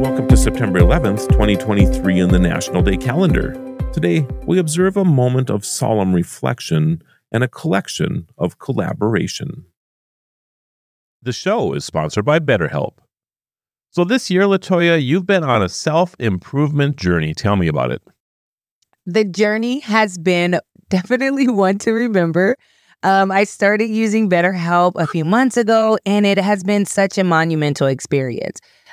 Welcome to September 11th, 2023, in the National Day calendar. Today, we observe a moment of solemn reflection and a collection of collaboration. The show is sponsored by BetterHelp. So, this year, Latoya, you've been on a self improvement journey. Tell me about it. The journey has been definitely one to remember. Um, I started using BetterHelp a few months ago, and it has been such a monumental experience.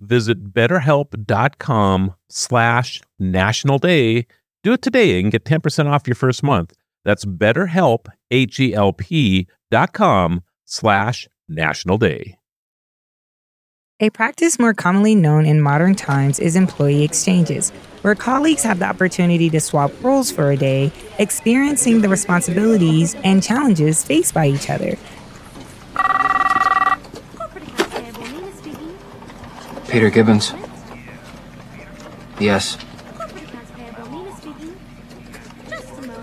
visit betterhelp.com slash national day. Do it today and get 10% off your first month. That's betterhelp, H-E-L-P dot com slash national day. A practice more commonly known in modern times is employee exchanges, where colleagues have the opportunity to swap roles for a day, experiencing the responsibilities and challenges faced by each other. Peter Gibbons. Yes.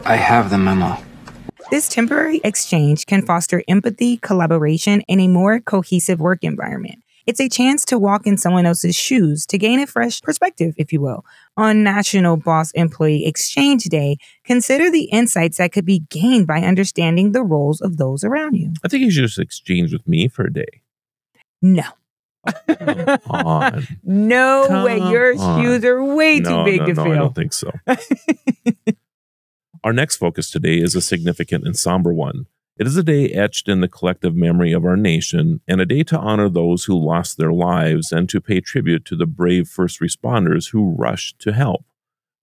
I have the memo. This temporary exchange can foster empathy, collaboration, and a more cohesive work environment. It's a chance to walk in someone else's shoes to gain a fresh perspective, if you will. On National Boss Employee Exchange Day, consider the insights that could be gained by understanding the roles of those around you. I think you should just exchange with me for a day. No. No Come way. Your on. shoes are way no, too big no, to no, I don't think so. Our next focus today is a significant and somber one. It is a day etched in the collective memory of our nation and a day to honor those who lost their lives and to pay tribute to the brave first responders who rushed to help.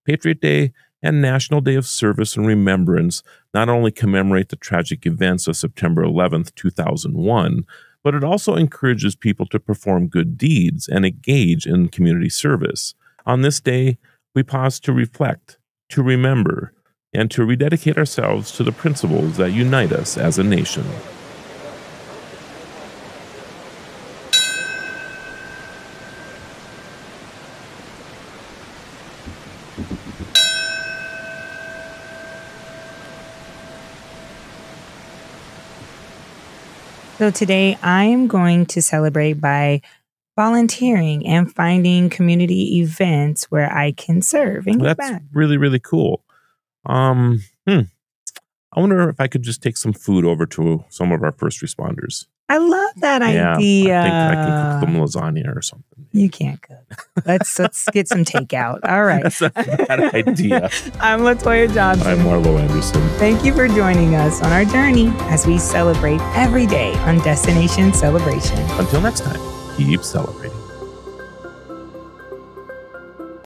Patriot Day and National Day of Service and Remembrance not only commemorate the tragic events of September 11th, 2001, but it also encourages people to perform good deeds and engage in community service. On this day, we pause to reflect, to remember, and to rededicate ourselves to the principles that unite us as a nation. So today I am going to celebrate by volunteering and finding community events where I can serve and give That's back. really, really cool. Um, hmm. I wonder if I could just take some food over to some of our first responders. I love that yeah, idea. I think I can cook them lasagna or something. You can't cook. Let's let's get some takeout. All right. That's a bad idea. I'm Latoya Johnson. I'm Marlo Anderson. Thank you for joining us on our journey as we celebrate every day on Destination Celebration. Until next time, keep celebrating.